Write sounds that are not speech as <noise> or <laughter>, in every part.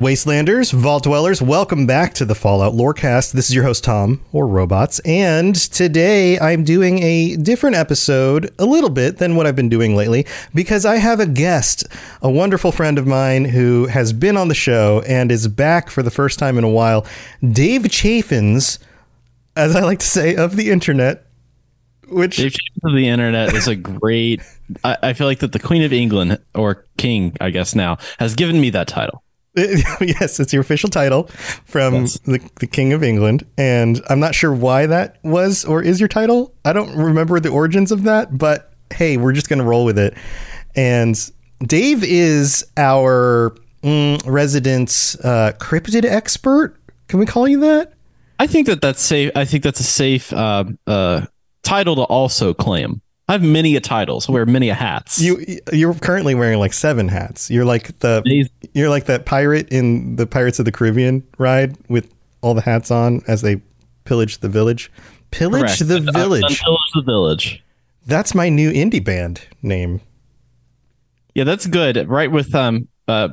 Wastelanders, Vault Dwellers, welcome back to the Fallout Lorecast. This is your host, Tom, or Robots, and today I'm doing a different episode, a little bit than what I've been doing lately, because I have a guest, a wonderful friend of mine who has been on the show and is back for the first time in a while. Dave Chaffins, as I like to say, of the internet. Which Dave Chaffins of the internet is a great. I, I feel like that the Queen of England or King, I guess now, has given me that title. <laughs> yes, it's your official title from Yes. the, the King of England. And I'm not sure why that was or is your title. I don't remember the origins of that, but hey, we're just going to roll with it. And Dave is our mm, resident uh, cryptid expert. Can we call you that? I think that that's safe. I think that's a safe uh, uh, title to also claim. I have many a titles. I wear many a hats. You you're currently wearing like seven hats. You're like the Amazing. you're like that pirate in the Pirates of the Caribbean ride with all the hats on as they pillage the village. Pillage Correct. the done village. Pillage the village. That's my new indie band name. Yeah, that's good. Right with um uh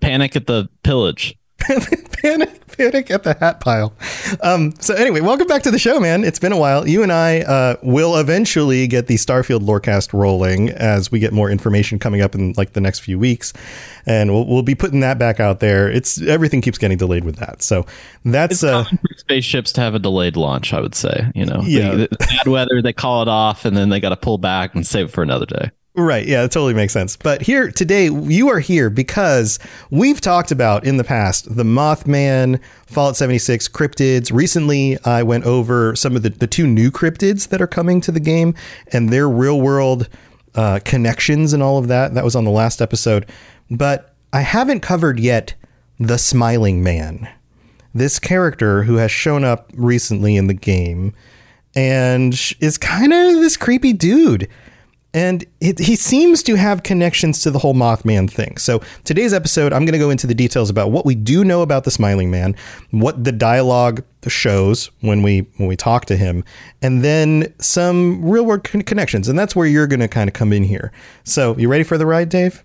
Panic at the Pillage. <laughs> panic, panic at the hat pile. Um, so anyway, welcome back to the show, man. It's been a while. You and I uh, will eventually get the Starfield Lorecast rolling as we get more information coming up in like the next few weeks, and we'll we'll be putting that back out there. It's everything keeps getting delayed with that, so that's uh, spaceships to have a delayed launch. I would say. You know, Yeah. the, the bad weather, they call it off, and then they got to pull back and save it for another day. Right. Yeah, that totally makes sense. But here today, you are here because we've talked about in the past the Mothman, Fallout 76 cryptids. Recently, I went over some of the, the two new cryptids that are coming to the game and their real world uh, connections and all of that. That was on the last episode. But I haven't covered yet the Smiling Man, this character who has shown up recently in the game and is kind of this creepy dude. And it, he seems to have connections to the whole Mothman thing. So today's episode, I'm going to go into the details about what we do know about the Smiling Man, what the dialogue shows when we when we talk to him, and then some real world con- connections. And that's where you're going to kind of come in here. So you ready for the ride, Dave?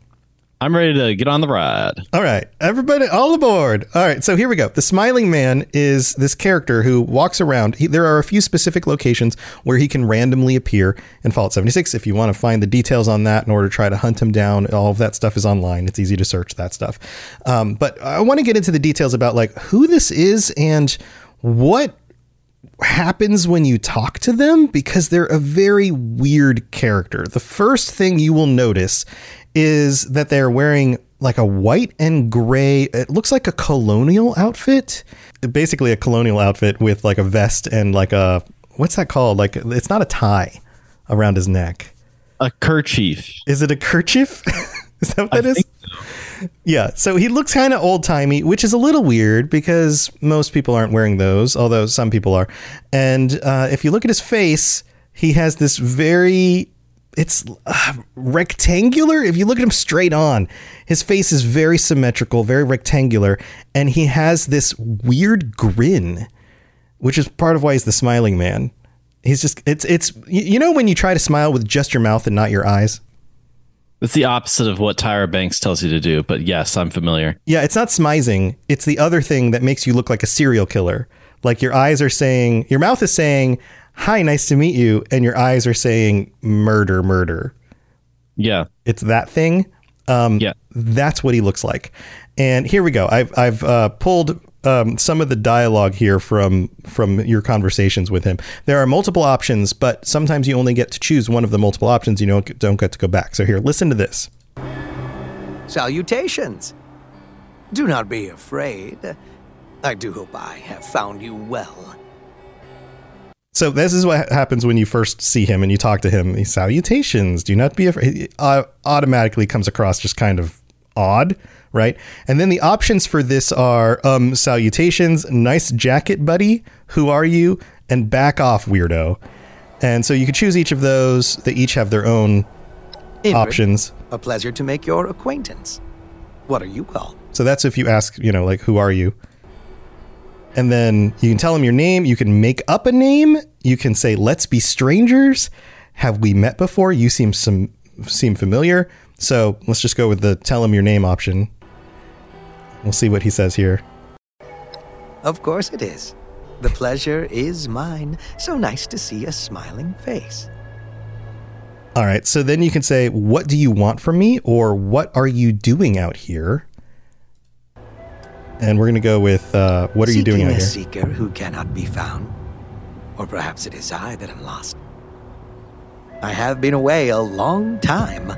I'm ready to get on the ride. All right, everybody, all aboard. All right, so here we go. The Smiling Man is this character who walks around. He, there are a few specific locations where he can randomly appear in Fallout 76. If you want to find the details on that in order to try to hunt him down, all of that stuff is online. It's easy to search that stuff. Um, but I want to get into the details about like who this is and what happens when you talk to them because they're a very weird character. The first thing you will notice is that they're wearing like a white and gray, it looks like a colonial outfit. Basically, a colonial outfit with like a vest and like a, what's that called? Like, it's not a tie. around his neck. A kerchief. Is it a kerchief? <laughs> is that what that I is? think Yeah. So he looks kind of old timey, which is a little weird because most people aren't wearing those, although some people are. And uh, if you look at his face, he has this very. It's uh, rectangular. If you look at him straight on, his face is very symmetrical, very rectangular, and he has this weird grin, which is part of why he's the smiling man. He's just it's it's you you know when you try to smile with just your mouth and not your eyes. It's the opposite of what Tyra Banks tells you to do, but yes, I'm familiar. Yeah, it's not smizing. It's the other thing that makes you look like a serial killer. Like your eyes are saying, your mouth is saying, "Hi, nice to meet you," and your eyes are saying, "Murder, murder." Yeah. It's that thing. Um, Yeah. that's what he looks like. And here we go. I've I've uh, pulled um, some of the dialogue here from from your conversations with him. There are multiple options, but sometimes you only get to choose one of the multiple options. You don't don't get to go back. So here, listen to this. Salutations. Do not be afraid. I do hope I have found you well. So this is what happens when you first see him and you talk to him. He salutations. Do not be afraid. He, uh, automatically comes across just kind of odd, right? And then the options for this are um, salutations, nice jacket, buddy. Who are you? And back off, weirdo. And so you could choose each of those. They each have their own Indrid, options. A pleasure to make your acquaintance. What are you called? So that's if you ask, you know, like, who are you? And then you can tell him your name. You can make up a name. You can say, let's be strangers. Have we met before? You seem some seem familiar. So let's just go with the tell him your name option. We'll see what he says here. Of course it is. The pleasure is mine. So nice to see a smiling face. All right. So then you can say, what do you want from me? Or what are you doing out here? And we're going to go with, uh, what are you doing out a here? seeker who cannot be found. Or perhaps it is I that am lost. I have been away a long time.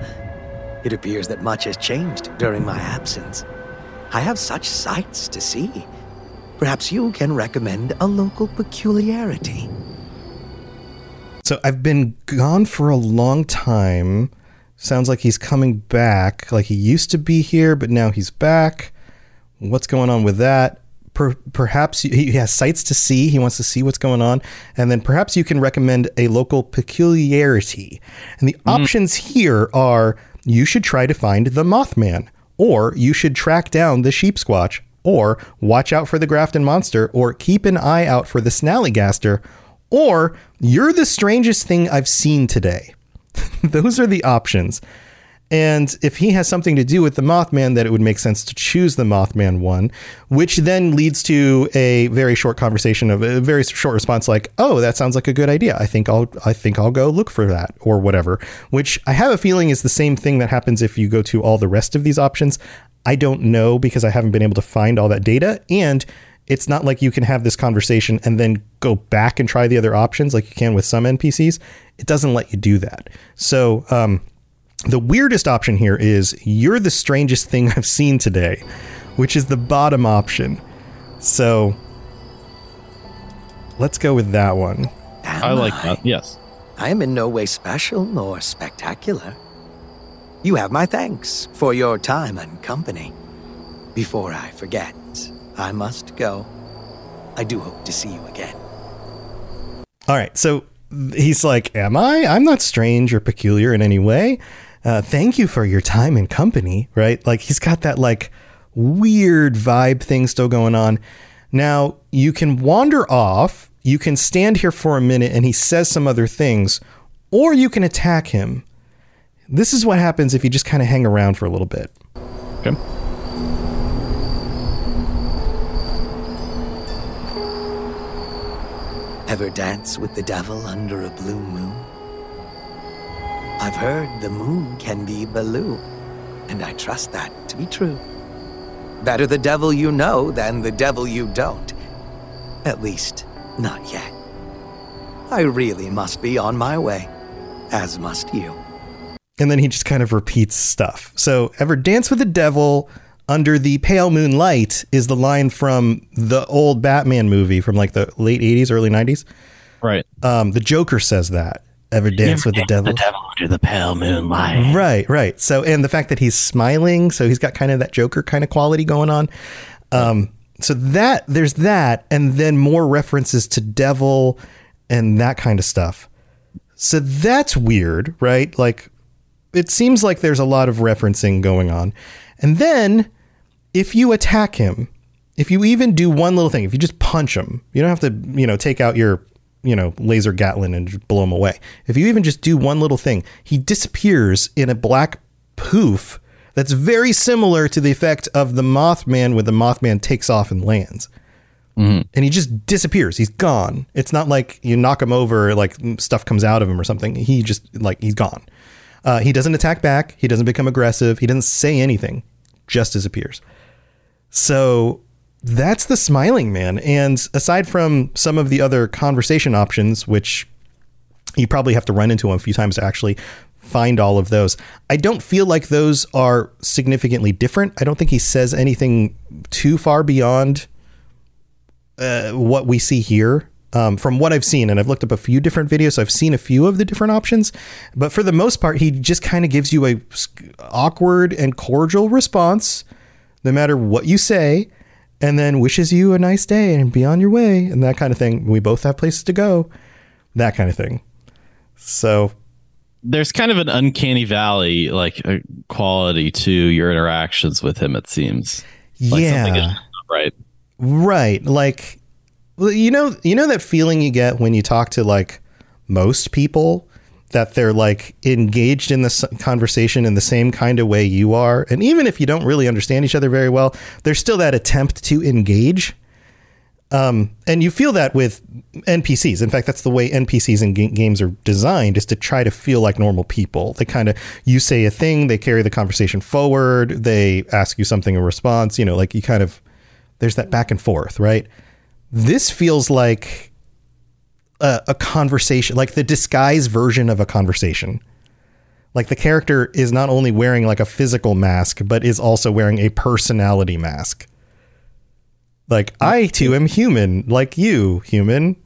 It appears that much has changed during my absence. I have such sights to see. Perhaps you can recommend a local peculiarity. So I've been gone for a long time. Sounds like he's coming back. Like he used to be here, but now he's back. What's going on with that? Per- perhaps he he has sights to see. He wants to see what's going on. And then perhaps you can recommend a local peculiarity. And the mm. options here are you should try to find the Mothman, or you should track down the Sheep Squatch, or watch out for the Grafton Monster, or keep an eye out for the Snallygaster, or you're the strangest thing I've seen today. <laughs> Those are the options. And if he has something to do with the Mothman, that it would make sense to choose the Mothman one, which then leads to a very short conversation of a very short response, like, "Oh, that sounds like a good idea. I think I'll, I think I'll go look for that or whatever." Which I have a feeling is the same thing that happens if you go to all the rest of these options. I don't know because I haven't been able to find all that data, and it's not like you can have this conversation and then go back and try the other options like you can with some NPCs. It doesn't let you do that. So, um, the weirdest option here is you're the strangest thing I've seen today, which is the bottom option. So let's go with that one. Am I like that. Yes. I am in no way special nor spectacular. You have my thanks for your time and company. Before I forget, I must go. I do hope to see you again. All right. So he's like, Am I? I'm not strange or peculiar in any way. Uh, thank you for your time and company. Right. Like he's got that like weird vibe thing still going on. Now you can wander off. You can stand here for a minute and he says some other things, or you can attack him. This is what happens if you just kind of hang around for a little bit. Okay. Ever dance with the devil under a blue moon? I've heard the moon can be Baloo, and I trust that to be true. Better the devil you know than the devil you don't. At least, not yet. I really must be on my way, as must you. and then he just kind of repeats stuff. So, ever dance with the devil under the pale moonlight is the line from the old Batman movie from like the late 80s, early 90s. Right. Um, the Joker says that. Ever dance with the devil? The devil under the pale moonlight. Right, right. So, and the fact that he's smiling, so he's got kind of that Joker kind of quality going on. Um, so that there's that, and then more references to devil and that kind of stuff. So that's weird, right? Like, it seems like there's a lot of referencing going on. And then, if you attack him, if you even do one little thing, if you just punch him, you don't have to, you know, take out your, you know, laser Gatling and blow him away. If you even just do one little thing, he disappears in a black poof that's very similar to the effect of the Mothman when the Mothman takes off and lands. And he just disappears. He's gone. It's not like you knock him over, like stuff comes out of him or something. He just, like, he's gone. Uh, he doesn't attack back. He doesn't become aggressive. He doesn't say anything. Just disappears. So that's the smiling man. And aside from some of the other conversation options, which you probably have to run into a few times to actually find all of those, I don't feel like those are significantly different. I don't think he says anything too far beyond uh, what we see here. Um, from what I've seen, and I've looked up a few different videos, so I've seen a few of the different options, but for the most part, he just kind of gives you a awkward and cordial response, no matter what you say, and then wishes you a nice day and be on your way and that kind of thing. We both have places to go, that kind of thing. So There's kind of an uncanny valley like uh, quality to your interactions with him. It seems. Like yeah, right. right. Like, you know, you know that feeling you get when you talk to like most people that they're like engaged in this conversation in the same kind of way you are, and even if you don't really understand each other very well, there's still that attempt to engage. Um, and you feel that with NPCs. In fact, that's the way NPCs in ga- games are designed is to try to feel like normal people. They kind of, you say a thing, they carry the conversation forward, they ask you something in response, you know, like you kind of, there's that back and forth, right? This feels like a, a conversation, like the disguise version of a conversation. Like the character is not only wearing like a physical mask, but is also wearing a personality mask. Like I too am human, like you, human.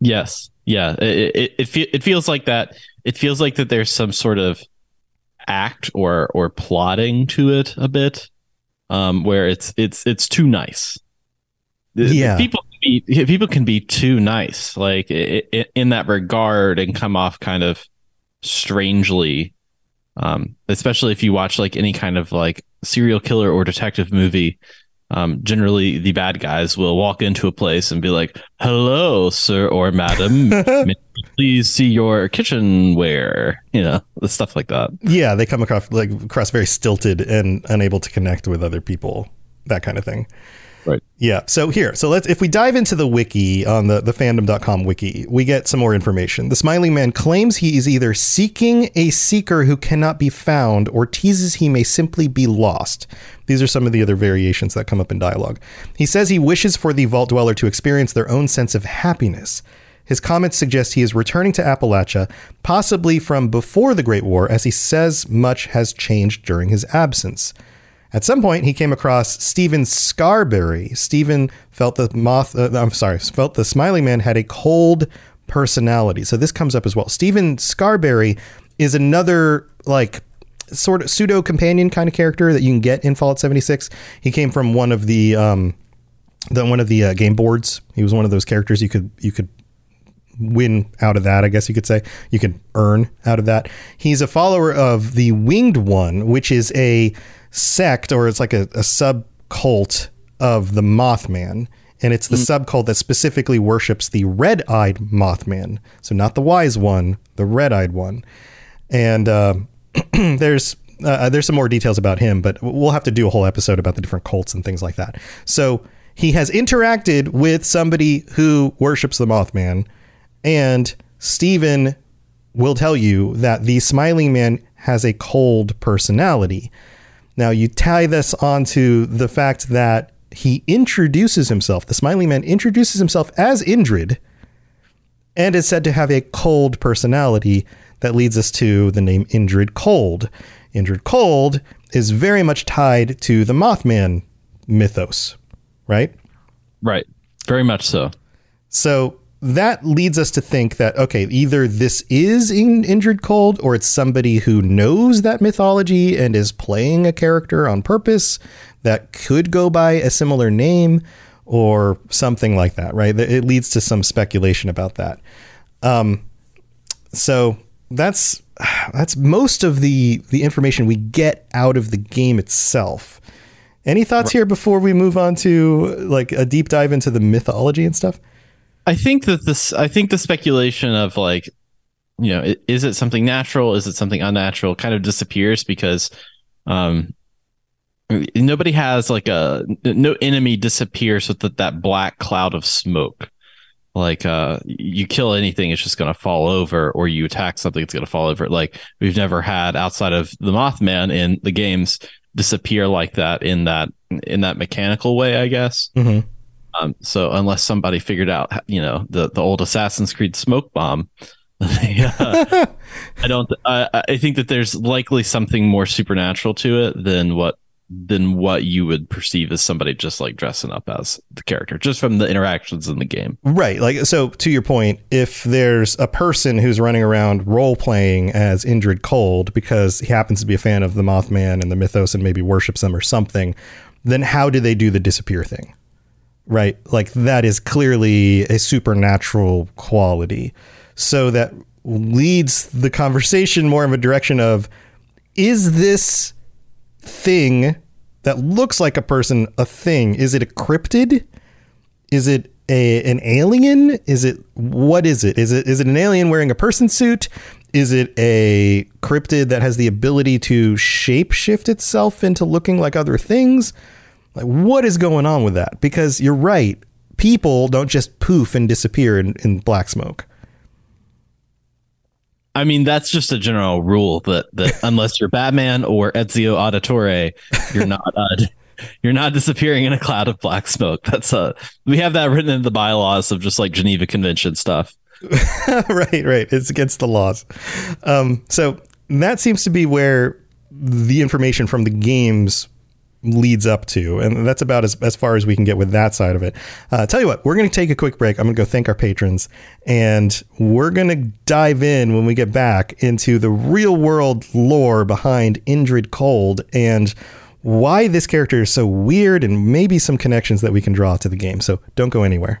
Yes. Yeah. It it it, fe- it feels like that. It feels like that there's some sort of act or or plotting to it a bit, um, where it's it's it's too nice. Yeah. People be people can be too nice, like in that regard, and come off kind of strangely. Um, especially if you watch like any kind of like serial killer or detective movie, um, generally the bad guys will walk into a place and be like, "Hello, sir or madam, <laughs> may please see your kitchenware." You know, the stuff like that. Yeah, they come across like across very stilted and unable to connect with other people, that kind of thing. Right. Yeah. So here, so let's if we dive into the wiki on the the fandom.com wiki, we get some more information. The smiling man claims he is either seeking a seeker who cannot be found or teases he may simply be lost. These are some of the other variations that come up in dialogue. He says he wishes for the vault dweller to experience their own sense of happiness. His comments suggest he is returning to Appalachia, possibly from before the Great War, as he says much has changed during his absence. At some point, he came across Stephen Scarberry. Stephen felt the moth. Uh, I'm sorry, felt the smiling man had a cold personality. So this comes up as well. Stephen Scarberry is another like sort of pseudo companion kind of character that you can get in Fallout 76. He came from one of the um, the one of the uh, game boards. He was one of those characters you could you could win out of that, I guess you could say. You can earn out of that. He's a follower of the Winged One, which is a sect or it's like a, a sub cult of the Mothman. And it's the sub cult that specifically worships the red eyed Mothman. So, not the wise one, the red eyed one. And uh, <clears throat> there's uh, there's some more details about him, but we'll have to do a whole episode about the different cults and things like that. So he has interacted with somebody who worships the Mothman, and Stephen will tell you that the Smiling Man has a cold personality. Now you tie this onto the fact that he introduces himself. The Smiling Man introduces himself as Indrid, and is said to have a cold personality that leads us to the name Indrid Cold. Indrid Cold is very much tied to the Mothman mythos, right? Right. Very much so. So that leads us to think that okay, either this is in Indrid Cold or it's somebody who knows that mythology and is playing a character on purpose that could go by a similar name or something like that, right? It leads to some speculation about that. Um, so that's that's most of the the information we get out of the game itself. Any thoughts here before we move on to like a deep dive into the mythology and stuff? I think that this I think the speculation of like you know, is it something natural? Is it something unnatural? Kind of disappears because um nobody has like a no enemy disappears with the, that black cloud of smoke like uh you kill anything it's just going to fall over or you attack something it's going to fall over like we've never had outside of the mothman in the games disappear like that in that in that mechanical way i guess mm-hmm. Um so unless somebody figured out you know the the old assassin's creed smoke bomb <laughs> uh, <laughs> i don't I, I think that there's likely something more supernatural to it than what than what you would perceive as somebody just like dressing up as the character just from the interactions in the game. Right like so to your point if there's a person who's running around role playing as Indrid Cold because he happens to be a fan of the Mothman and the mythos and maybe worships them or something then how do they do the disappear thing right like that is clearly a supernatural quality so that leads the conversation more in a direction of is this thing that looks like a person a thing? Is it a cryptid? Is it a an alien? Is it what is it? Is it is it an alien wearing a person suit? Is it a cryptid that has the ability to shapeshift itself into looking like other things? Like what is going on with that? Because you're right, people don't just poof and disappear in, in black smoke. I mean, that's just a general rule that that <laughs> unless you're Batman or Ezio Auditore, you're not uh, you're not disappearing in a cloud of black smoke. That's a uh, we have that written in the bylaws of just like Geneva Convention stuff. <laughs> right, right. It's against the laws. Um, so that seems to be where the information from the games leads up to. And that's about as, as far as we can get with that side of it. Uh, tell you what, we're going to take a quick break. I'm going to go thank our patrons. And we're going to dive in when we get back into the real world lore behind Indrid Cold and why this character is so weird and maybe some connections that we can draw to the game. So don't go anywhere.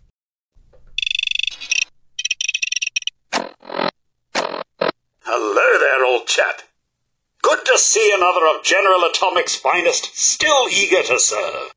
Hello there, old chap. Good to see another of General Atomic's finest, still eager to serve.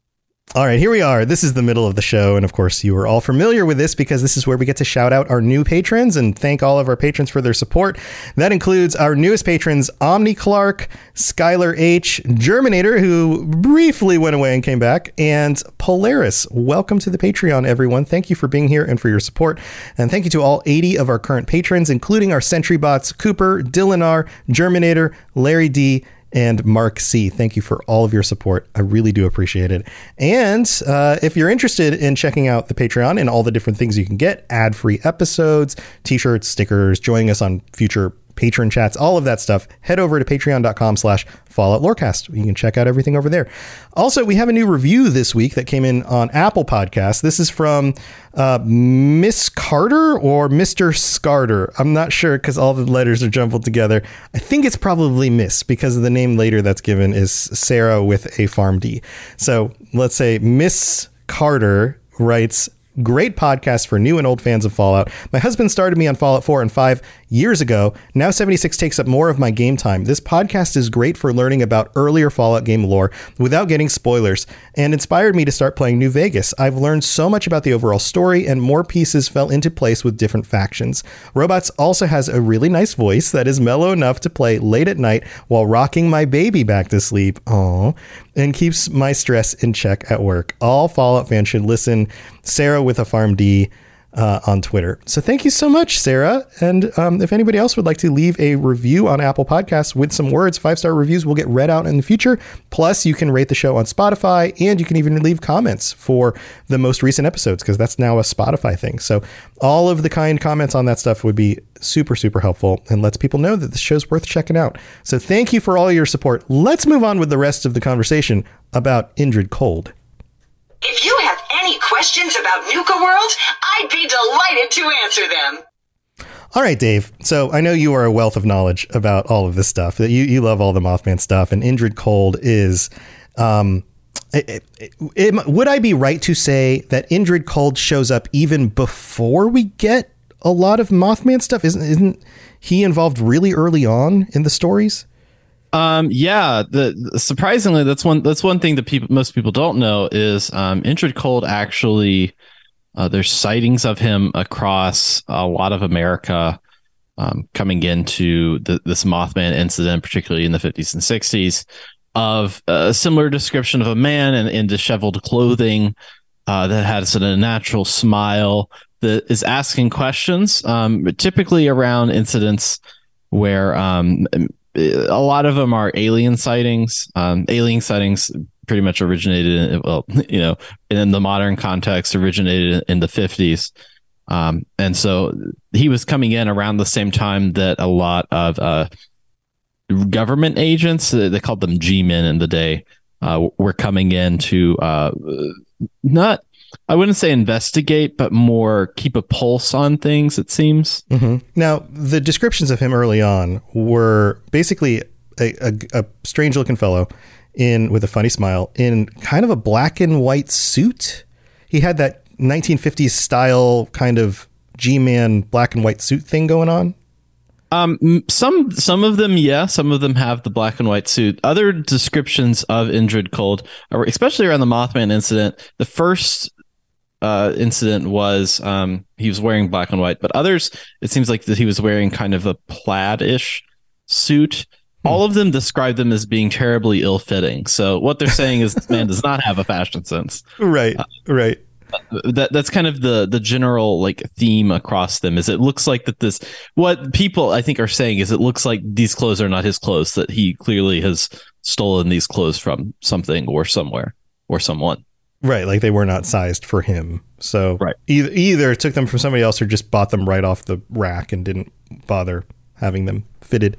All right, here we are. This is the middle of the show. And of course, you are all familiar with this because this is where we get to shout out our new patrons and thank all of our patrons for their support. That includes our newest patrons, Omni Clark, Skylar H., Germinator, who briefly went away and came back, and Polaris. Welcome to the Patreon, everyone. Thank you for being here and for your support. And thank you to all 80 of our current patrons, including our Sentry bots, Cooper, Dylan R., Germinator, Larry D., and Mark C. Thank you for all of your support. I really do appreciate it. And uh, if you're interested in checking out the Patreon and all the different things you can get, ad free episodes, t shirts, stickers, joining us on future patron chats, all of that stuff, head over to patreon.com slash Fallout Lorecast. You can check out everything over there. Also, we have a new review this week that came in on Apple Podcasts. This is from uh, Miss Carter or Mr. Scarter. I'm not sure because all the letters are jumbled together. I think it's probably Miss because the name later that's given is Sarah with a farm D. So let's say Miss Carter writes Great podcast for new and old fans of Fallout. My husband started me on Fallout 4 and 5 years ago. Now 76 takes up more of my game time. This podcast is great for learning about earlier Fallout game lore without getting spoilers and inspired me to start playing New Vegas. I've learned so much about the overall story and more pieces fell into place with different factions. Robots also has a really nice voice that is mellow enough to play late at night while rocking my baby back to sleep. Oh, and keeps my stress in check at work. All Fallout fans should listen. Sarah with a Farm D uh, on Twitter. So thank you so much, Sarah. And um, if anybody else would like to leave a review on Apple Podcasts with some words, five star reviews will get read out in the future. Plus, you can rate the show on Spotify and you can even leave comments for the most recent episodes because that's now a Spotify thing. So all of the kind comments on that stuff would be super, super helpful and lets people know that the show's worth checking out. So thank you for all your support. Let's move on with the rest of the conversation about Indrid Cold. If you any questions about Nuka World, I'd be delighted to answer them. All right, Dave. So I know you are a wealth of knowledge about all of this stuff. That you you love all the Mothman stuff, and Indrid Cold is. Um, it, it, it, would I be right to say that Indrid Cold shows up even before we get a lot of Mothman stuff? Isn't isn't he involved really early on in the stories? Um, yeah, the, surprisingly, that's one that's one thing that people most people don't know is um, Cold actually. Uh, there's sightings of him across a lot of America, um, coming into the, this Mothman incident, particularly in the 50s and 60s, of a similar description of a man in, in disheveled clothing uh, that has a natural smile that is asking questions, um, typically around incidents where um, a lot of them are alien sightings. Um, alien sightings pretty much originated, in, well, <laughs> you know, in the modern context, originated in the 50s. Um, and so he was coming in around the same time that a lot of uh, government agents, uh, they called them G men in the day, uh, were coming in to uh, not I wouldn't say investigate, but more keep a pulse on things. It seems. Mm-hmm. Now, the descriptions of him early on were basically a, a, a strange-looking fellow in with a funny smile in kind of a black and white suit. He had that 1950s style kind of G-man black and white suit thing going on. Um, some some of them, yeah, some of them have the black and white suit. Other descriptions of Indrid Cold, especially around the Mothman incident, the first uh, incident was um, he was wearing black and white, but others it seems like that he was wearing kind of a plaid-ish suit. Hmm. All of them describe them as being terribly ill-fitting. So what they're saying is this man does not have a fashion sense. Right, uh, right. That that's kind of the the general like theme across them. Is it looks like that this what people I think are saying is it looks like these clothes are not his clothes. That he clearly has stolen these clothes from something or somewhere or someone. Right, like they were not sized for him. So right. either either took them from somebody else or just bought them right off the rack and didn't bother having them fitted.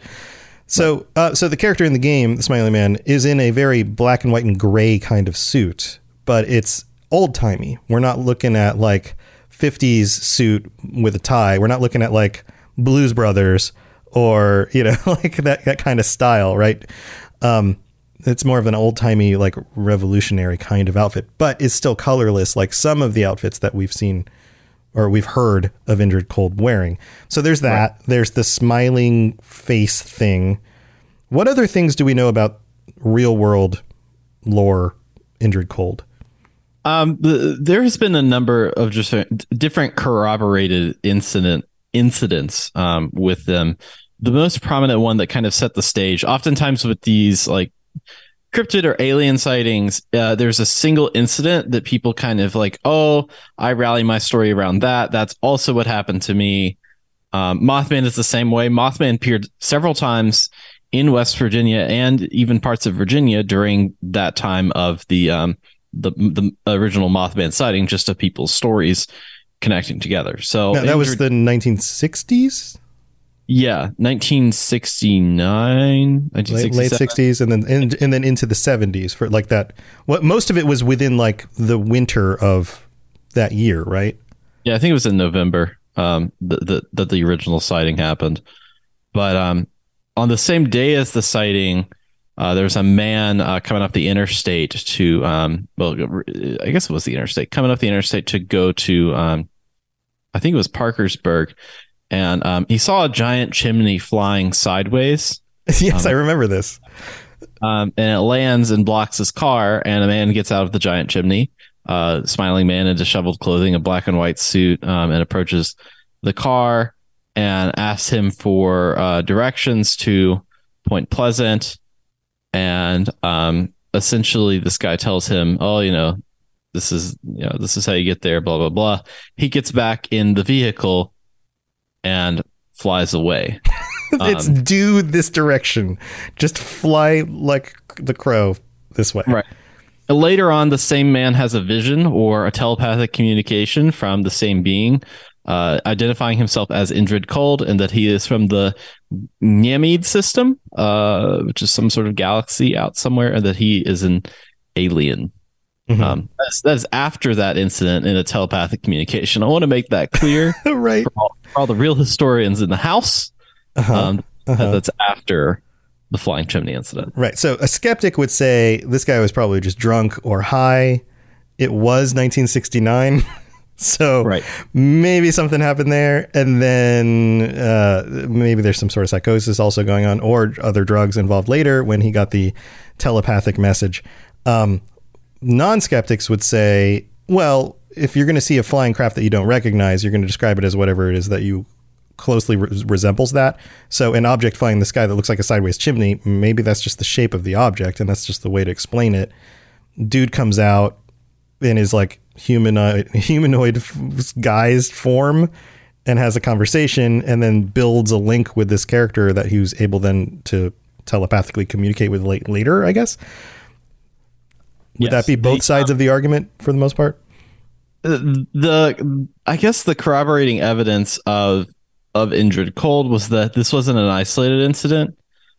So, right. uh, so the character in the game, the Smiley Man, is in a very black and white and gray kind of suit, but it's old timey. We're not looking at like 50s suit with a tie. We're not looking at like Blues Brothers or you know <laughs> like that that kind of style, right? Um, it's more of an old timey, like revolutionary kind of outfit, but is still colorless, like some of the outfits that we've seen or we've heard of Indrid Cold wearing. So there's that. Right. There's the smiling face thing. What other things do we know about real world lore Indrid Cold? Um, the, there has been a number of just different corroborated incident incidents um, with them. The most prominent one that kind of set the stage, oftentimes with these like cryptid or alien sightings, uh, there's a single incident that people kind of like, oh, I rally my story around that. That's also what happened to me. Um, Mothman is the same way. Mothman appeared several times in West Virginia and even parts of Virginia during that time of the um, the the original Mothman sighting, just of people's stories connecting together. So Now, that was the 1960s, yeah, 1969, late, late 60s, and then and, and then into the 70s for like that. What most of it was within like the winter of that year, right? Yeah, I think it was in November um, that the, that the original sighting happened. But um, on the same day as the sighting, uh, there was a man uh, coming up the interstate to, um, well, I guess it was the interstate, coming up the interstate to go to, um, I think it was Parkersburg. And um, he saw a giant chimney flying sideways. <laughs> yes, Um, I remember this. um, and it lands and blocks his car. And a man gets out of the giant chimney, uh, smiling man in disheveled clothing, a black and white suit, um, and approaches the car and asks him for uh, directions to Point Pleasant. And um, essentially, this guy tells him, "Oh, you know, this is you know this is how you get there." Blah blah blah. He gets back in the vehicle and flies away. <laughs> it's Um, due this direction. Just fly like the crow this way. Right. Later on, the same man has a vision or a telepathic communication from the same being, uh, identifying himself as Indrid Cold and that he is from the Ganymede system, uh, which is some sort of galaxy out somewhere, and that he is an alien. Mhm. Um, that's, that is after that incident in a telepathic communication. I want to make that clear <laughs> right. for all, for all the real historians in the house. Uh-huh. Um, Uh-huh. That's after the flying chimney incident. Right. So a skeptic would say this guy was probably just drunk or high. It was 1969. <laughs> so Right. maybe something happened there. And then uh, maybe there's some sort of psychosis also going on or other drugs involved later when he got the telepathic message. Um, non skeptics would say, well, if you're going to see a flying craft that you don't recognize, you're going to describe it as whatever it is that you closely re- resembles that. So an object flying in the sky that looks like a sideways chimney, maybe that's just the shape of the object and that's just the way to explain it. Dude comes out in his like humanoid humanoid guised form and has a conversation and then builds a link with this character that he was able then to telepathically communicate with late, later, I guess. Would Yes. that be both They, sides of the argument for the most part? the I guess the corroborating evidence of of Indrid Cold was that this wasn't an isolated incident.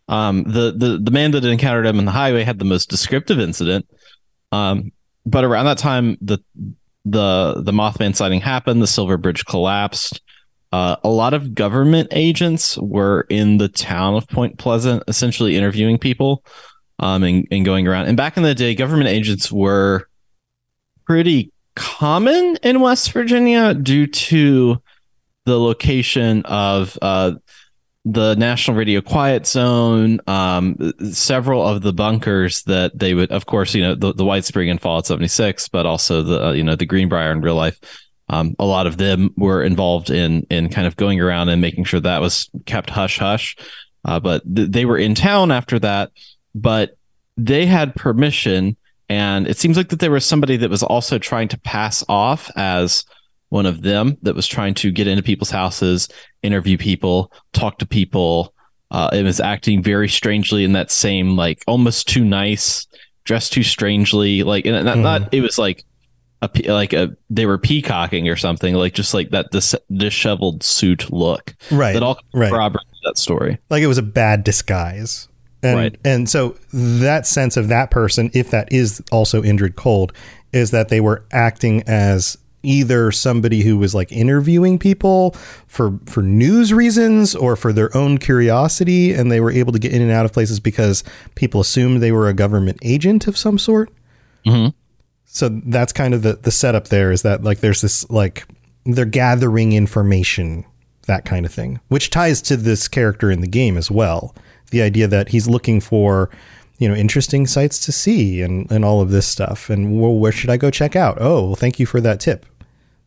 Um, the the the man that encountered him on the highway had the most descriptive incident. Um, but around that time, the the the Mothman sighting happened. The Silver Bridge collapsed. Uh, a lot of government agents were in the town of Point Pleasant, essentially interviewing people um, and, and going around. And back in the day, government agents were pretty common in West Virginia due to the location of uh, the National Radio Quiet Zone, um, several of the bunkers that they would, of course, you know, the, the White Spring and Fallout 76, but also the, uh, you know, the Greenbrier in real life. Um, a lot of them were involved in in kind of going around and making sure that was kept hush hush. Uh, but th- they were in town after that, but they had permission and it seems like that there was somebody that was also trying to pass off as one of them that was trying to get into people's houses interview people talk to people uh, it was acting very strangely in that same like almost too nice dressed too strangely like and not, not it was like a like a they were peacocking or something like just like that dis- disheveled suit look Right. that all right. corroborated that story like it was a bad disguise. And, Right. And so that sense of that person, if that is also Indrid Cold, is that they were acting as either somebody who was like interviewing people for for news reasons or for their own curiosity and they were able to get in and out of places because people assumed they were a government agent of some sort. Mhm. So that's kind of the the setup there is that like there's this like they're gathering information that kind of thing, which ties to this character in the game as well. The idea that he's looking for, you know, interesting sites to see and, and all of this stuff. And well, where should I go check out? Oh, well, thank you for that tip.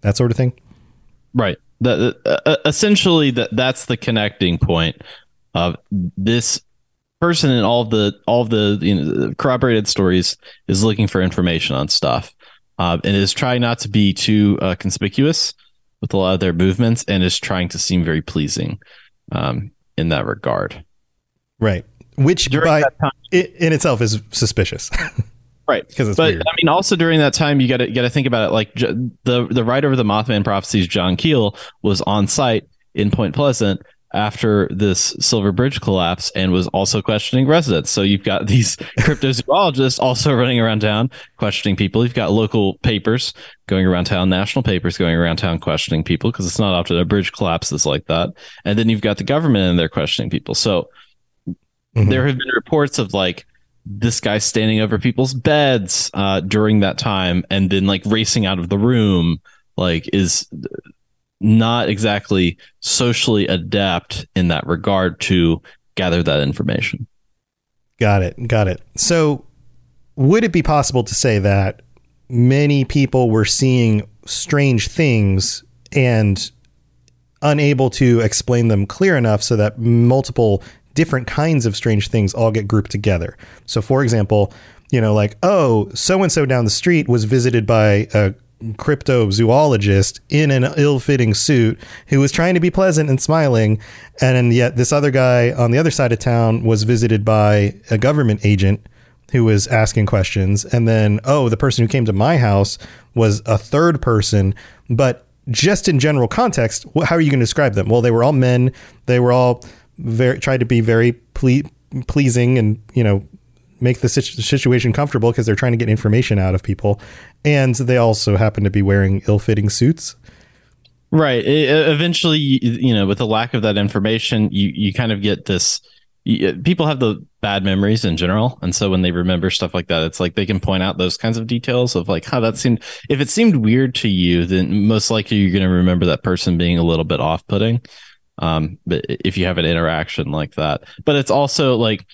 That sort of thing. Right. That uh, essentially that that's the connecting point of this person and all the all the you know corroborated stories is looking for information on stuff, uh, and is trying not to be too uh, conspicuous with a lot of their movements, and is trying to seem very pleasing um, in that regard. Right. which During by that time- i in itself is suspicious. <laughs> right 'Cause it's but weird. i mean also during that time you got to got to think about it like the the writer of the mothman prophecies john keel was on site in point pleasant after this silver bridge collapse and was also questioning residents so you've got these <laughs> cryptozoologists also running around town questioning people you've got local papers going around town national papers going around town questioning people because it's not often a bridge collapses like that and then you've got the government and they're questioning people so Mhm. there have been reports of like this guy standing over people's beds uh, during that time and then like racing out of the room like is not exactly socially adept in that regard to gather that information Got it. Got it. So, would it be possible to say that many people were seeing strange things and unable to explain them clear enough so that multiple different kinds of strange things all get grouped together? So, for example, you know, like, oh, so and so down the street was visited by a cryptozoologist in an ill-fitting suit who was trying to be pleasant and smiling and yet this other guy on the other side of town was visited by a government agent who was asking questions and then oh the person who came to my house was a third person. But just in general context how are you going to describe them? Well they were all men. They were all very tried to be very ple- pleasing and you know make the situ- situation comfortable because they're trying to get information out of people. And they also happen to be wearing ill-fitting suits. Right. It- eventually you, know with the lack of that information you you kind of get this people have the bad memories in general. And so when they remember stuff like that it's like they can point out those kinds of details of like how that seemed if it seemed weird to you then most likely you're going to remember that person being a little bit off-putting um but if you have an interaction like that but it's also like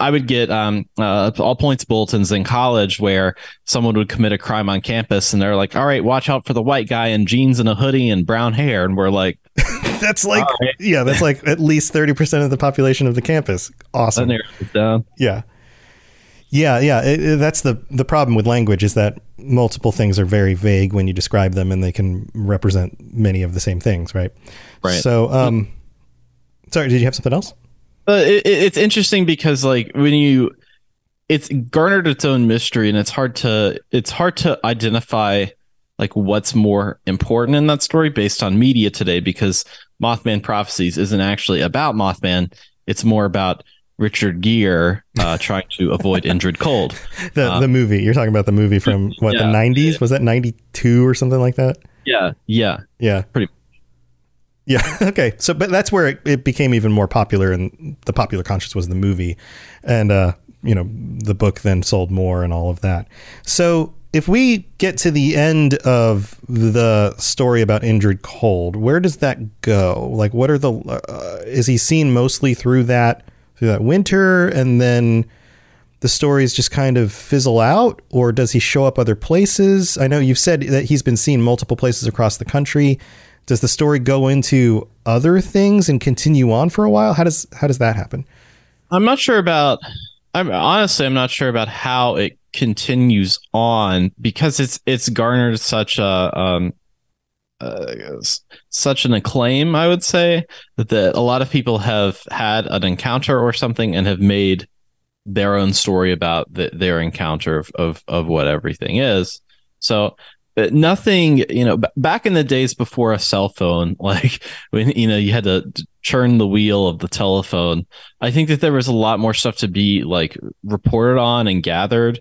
i would get um uh, all points bulletins in college where someone would commit a crime on campus and they're like all right watch out for the white guy in jeans and a hoodie and brown hair and we're like <laughs> that's like right. yeah that's like at least 30% of the population of the campus awesome that narrows it down Yeah. Yeah, yeah. It, it- that's the the problem with language is that multiple things are very vague when you describe them, and they can represent many of the same things, right? Right. So, um, sorry, did you have something else? Uh, it, it- it's interesting because like when you it's garnered its own mystery and it's hard to it's hard to identify like what's more important in that story based on media today because mothman prophecies isn't actually about mothman it's more about richard gere uh, trying to avoid Indrid Cold <laughs> The Uh, the movie you're talking about the movie from what the Yeah. 90s was that 92 or something like that? yeah yeah Yeah. Pretty- Yeah. <laughs> Okay. So, but that's where it, it became even more popular, and the popular conscience was the movie, and uh, you know, the book then sold more and all of that. So, if we get to the end of the story about Indrid Cold, where does that go? Like, what are the? Uh, is he seen mostly through that through that winter, and then? the stories just kind of fizzle out or does he show up other places i know you've said that he's been seen multiple places across the country does the story go into other things and continue on for a while how does how does that happen I'm not sure about. I'm honestly, I'm not sure about how it continues on because it's it's garnered such a um, uh, such an acclaim. I would say that a lot of people have had an encounter or something and have made their own story about the, their encounter of, of of what everything is. So but nothing, you know, b- back in the days before a cell phone, <laughs> like when you know you had to churn the wheel of the telephone. I think that there was a lot more stuff to be like reported on and gathered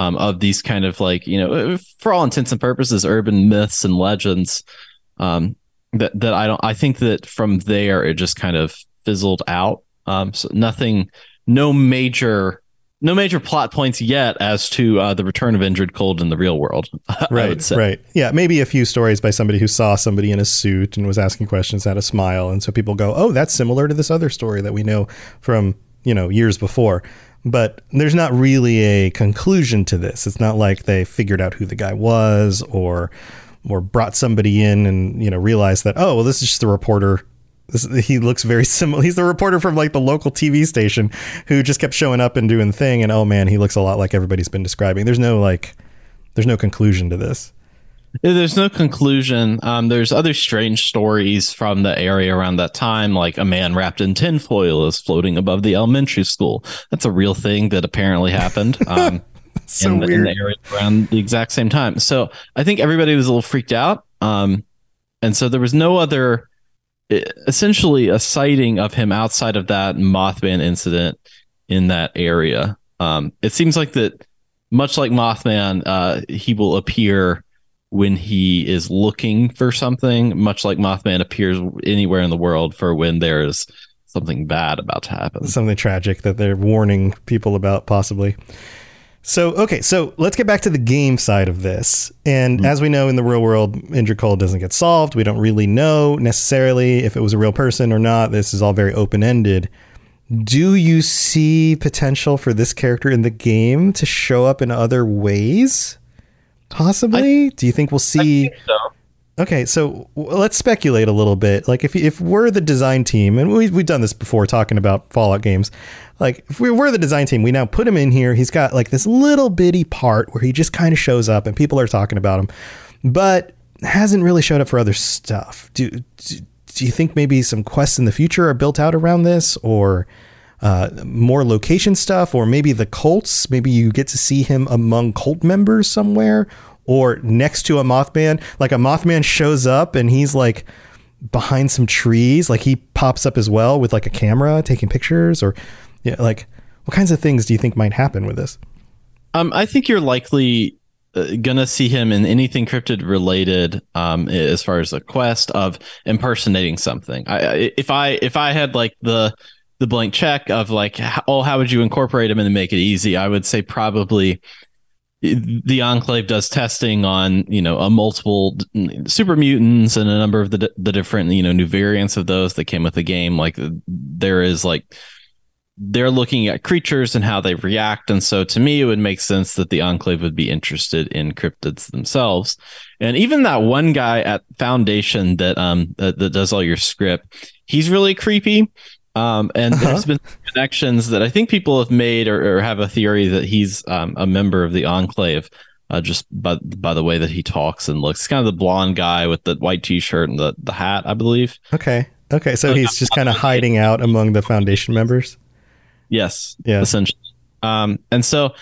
um, of these kind of like you know, for all intents and purposes, urban myths and legends. Um, that that I don't. I think that from there it just kind of fizzled out. Um, so nothing, no major. No major plot points yet as to uh, the return of Indrid Cold in the real world. <laughs> Right right yeah maybe a few stories by somebody who saw somebody in a suit and was asking questions had a smile and so people go oh that's similar to this other story that we know from you know years before but there's not really a conclusion to this it's not like they figured out who the guy was or or brought somebody in and you know realized that oh well this is just a reporter this, he looks very <laughs> similar. He's the reporter from like the local TV station who just kept showing up and doing the thing. And oh man, he looks a lot like everybody's been describing. There's no like, there's no conclusion to this. There's no conclusion. Um, there's other strange stories from the area around that time, like a man wrapped in tinfoil is floating above the elementary school. That's a real thing that apparently happened. <laughs> Um, so in, the, in the area around the exact same time. So I think everybody was a little freaked out. Um, and so there was no other, essentially, a sighting of him outside of that Mothman incident in that area. Um, it seems like that, much like Mothman, uh, he will appear when he is looking for something, much like Mothman appears anywhere in the world for when there is something bad about to happen. something tragic that they're warning people about possibly. So okay, so let's get back to the game side of this. And mm-hmm. as we know in the real world, Indrid Cold doesn't get solved. We don't really know necessarily if it was a real person or not. This is all very open ended. Do you see potential for this character in the game to show up in other ways? Possibly. Do you think we'll see? Okay, so let's speculate a little bit. Like, if if we're the design team, and we we've done this before talking about Fallout games, like if we were the design team, we now put him in here. He's got like this little bitty part where he just kind of shows up, and people are talking about him, but hasn't really showed up for other stuff. Do do, do you think maybe some quests in the future are built out around this, or uh, more location stuff, or maybe the cults? Maybe you get to see him among cult members somewhere, or next to a Mothman. Like a Mothman shows up and he's like behind some trees, like he pops up as well with like a camera taking pictures, or yeah, like what kinds of things do you think might happen with this? Um, I think you're likely uh, gonna see him in anything cryptid related. Um, as far as a quest of impersonating something. I, I if I if I had like the the blank check of like, oh, how would you incorporate them and make it easy? I would say probably the enclave does testing on you know a multiple super mutants and a number of the the different you know new variants of those that came with the game. Like there is like they're looking at creatures and how they react. And so to me it would make sense that the enclave would be interested in cryptids themselves. And even that one guy at foundation that um that, that does all your script he's really creepy um and Uh-huh. there's been connections that i think people have made or, or have a theory that he's um, a member of the enclave uh, just by by the way that he talks and looks kind of the blonde guy with the white t-shirt and the, the hat i believe Okay, okay, so he's just kind of hiding out among the foundation members. Yes. Yeah. Essentially. Um, and so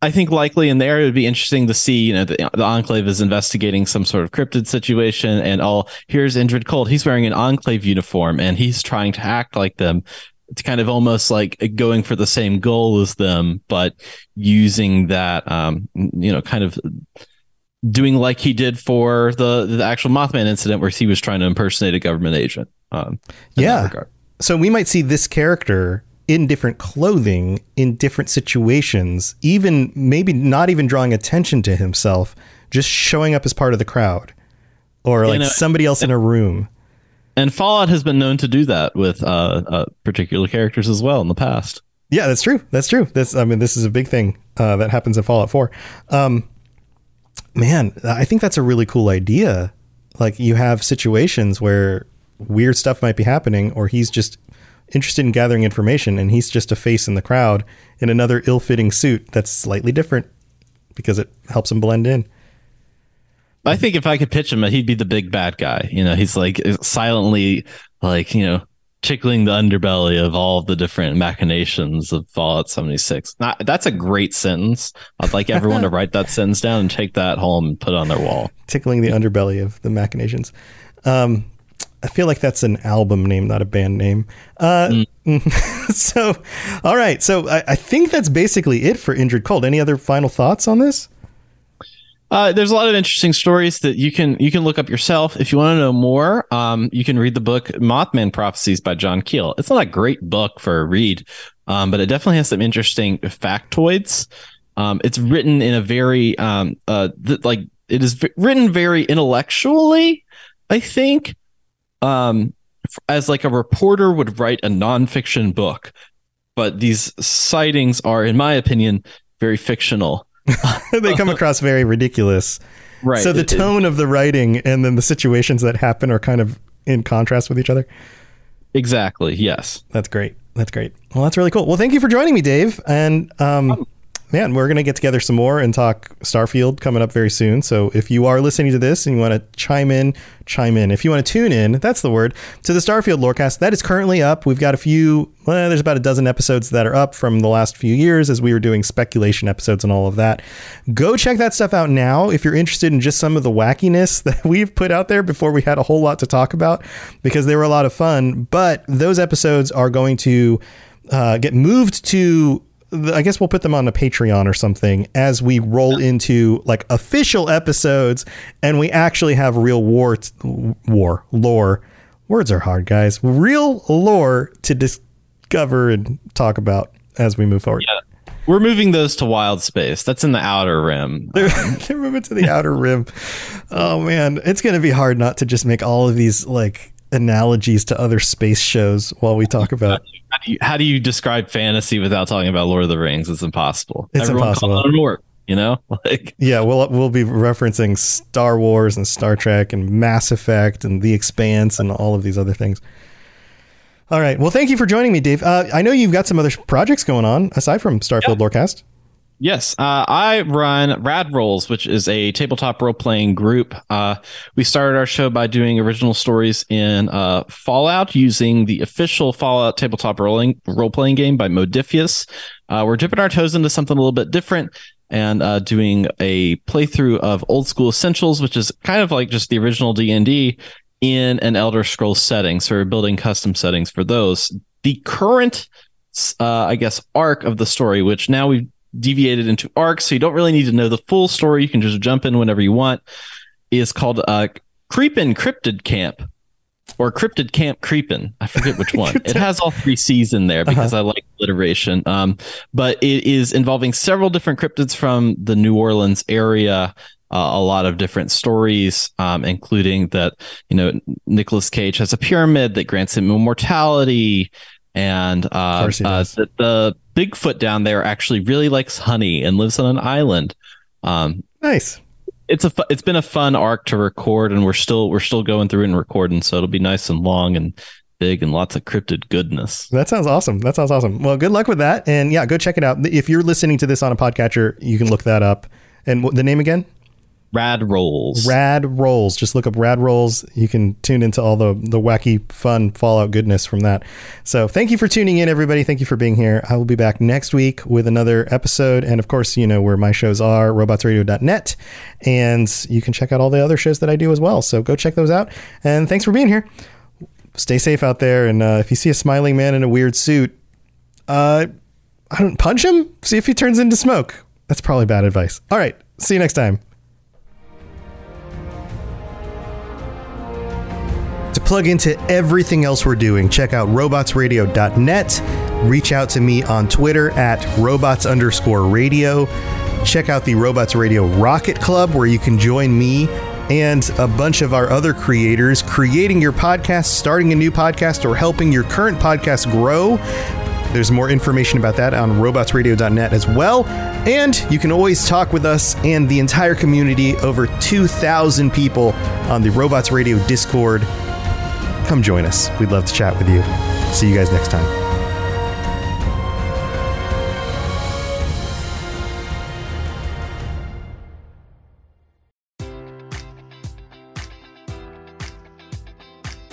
I think likely in there it would be interesting to see, you know, the, the Enclave is investigating some sort of cryptid situation and all here's Indrid Cold. He's wearing an Enclave uniform and he's trying to act like them. It's kind of almost like going for the same goal as them, but using that, um, you know, kind of doing like he did for the the actual Mothman incident, where he was trying to impersonate a government agent. Um, Yeah. So we might see this character in different clothing in different situations, even maybe not even drawing attention to himself, just showing up as part of the crowd or like know- somebody else in a room. And Fallout has been known to do that with uh, uh, particular characters as well in the past. Yeah, that's true. That's true. That's I mean, this is a big thing uh, that happens in Fallout 4. Um, man, I think that's a really cool idea. Like you have situations where weird stuff might be happening, or he's just interested in gathering information, and he's just a face in the crowd in another ill-fitting suit that's slightly different because it helps him blend in. I think if I could pitch him, he'd be the big bad guy. You know, he's like silently, like you know, tickling the underbelly of all the different machinations of Fallout 76. Not, that's a great sentence. I'd like everyone to <laughs> write that sentence down and take that home and put it on their wall. Tickling the underbelly of the machinations. Um, I feel like that's an album name, not a band name. Uh, <laughs> so, all right. So I, I think that's basically it for Indrid Cold. Any other final thoughts on this? Uh, there's a lot of interesting stories that you can you can look up yourself if you want to know more. Um, you can read the book Mothman Prophecies by John Keel. It's not a great book for a read, um, but it definitely has some interesting factoids. Um, it's written in a very um, uh, th- like it is v- written very intellectually. I think um, as like a reporter would write a nonfiction book, but these sightings are, in my opinion, very fictional. <laughs> they come across very ridiculous. Right. So the It- it- tone of the writing and then the situations that happen are kind of in contrast with each other. exactly. Yes. That's great. That's great. Well, that's really cool. Well, thank you for joining me, Dave. And um, man, we're going to get together some more and talk Starfield coming up very soon. So if you are listening to this and you want to chime in, chime in. If you want to tune in, that's the word, to the Starfield Lorecast, that is currently up. We've got a few, well, there's about a dozen episodes that are up from the last few years as we were doing speculation episodes and all of that. Go check that stuff out now if you're interested in just some of the wackiness <laughs> that we've put out there before we had a whole lot to talk about because they were a lot of fun. But those episodes are going to uh, get moved to I guess we'll put them on a Patreon or something as we roll into like official episodes and we actually have real war war lore. Words are hard, guys. Real lore to discover and talk about as we move forward. Yeah. We're moving those to wild space. That's in the outer rim. <laughs> They're, um, <laughs> they're moving to the outer rim. Oh man, it's going to be hard not to just make all of these like analogies to other space shows while we talk about how do you, how do you describe fantasy without talking about Lord of the Rings? It's impossible. It's Everyone impossible. It work, you know, <laughs> like yeah, we'll we'll be referencing Star Wars and Star Trek and Mass Effect and The Expanse and all of these other things. All right. Well, thank you for joining me, Dave. Uh, I know you've got some other projects going on aside from Starfield. Lorecast. Yes, uh, I run Rad Rolls, which is a tabletop role playing group. Uh, we started our show by doing original stories in uh, Fallout using the official Fallout tabletop rolling role playing game by Modiphius. Uh, we're dipping our toes into something a little bit different and uh, doing a playthrough of Old School Essentials, which is kind of like just the original D and D in an Elder Scrolls setting. So we're building custom settings for those. The current uh, I guess, arc of the story, which now we've deviated into arcs, so you don't really need to know the full story. You can just jump in whenever you want. Is called uh, Creepin' Cryptid Camp or Cryptid Camp Creepin'. I forget which one. <laughs> it has all three C's in there because uh-huh. I like alliteration. Um, but it is involving several different cryptids from the New Orleans area. Uh, a lot of different stories, um, including that you know Nicolas Cage has a pyramid that grants him immortality, and uh, uh, the, the Bigfoot down there actually really likes honey and lives on an island. Um, nice. It's a fu- it's been a fun arc to record, and we're still we're still going through it and recording, so it'll be nice and long and big and lots of cryptid goodness. That sounds awesome. That sounds awesome. Well, good luck with that, and yeah, go check it out. If you're listening to this on a podcatcher, you can look that up. And the name again? Rad Rolls. Rad Rolls. Just look up Rad Rolls. You can tune into all the the wacky, fun Fallout goodness from that. So thank you for tuning in, everybody. Thank you for being here. I will be back next week with another episode. And of course, you know where my shows are, robotsradio.net. And you can check out all the other shows that I do as well. So go check those out. And thanks for being here. Stay safe out there. And uh, if you see a smiling man in a weird suit, uh, I don't punch him. See if he turns into smoke. That's probably bad advice. All right. See you next time. Plug into everything else we're doing, check out robotsradio.net. Reach out to me on Twitter at robots underscore radio. Check out the Robots Radio Rocket Club, where you can join me and a bunch of our other creators creating your podcast, starting a new podcast, or helping your current podcast grow. There's more information about that on robotsradio.net as well. And you can always talk with us and the entire community, over 2,000 people on the Robots Radio Discord come join us. We'd love to chat with you. See you guys next time.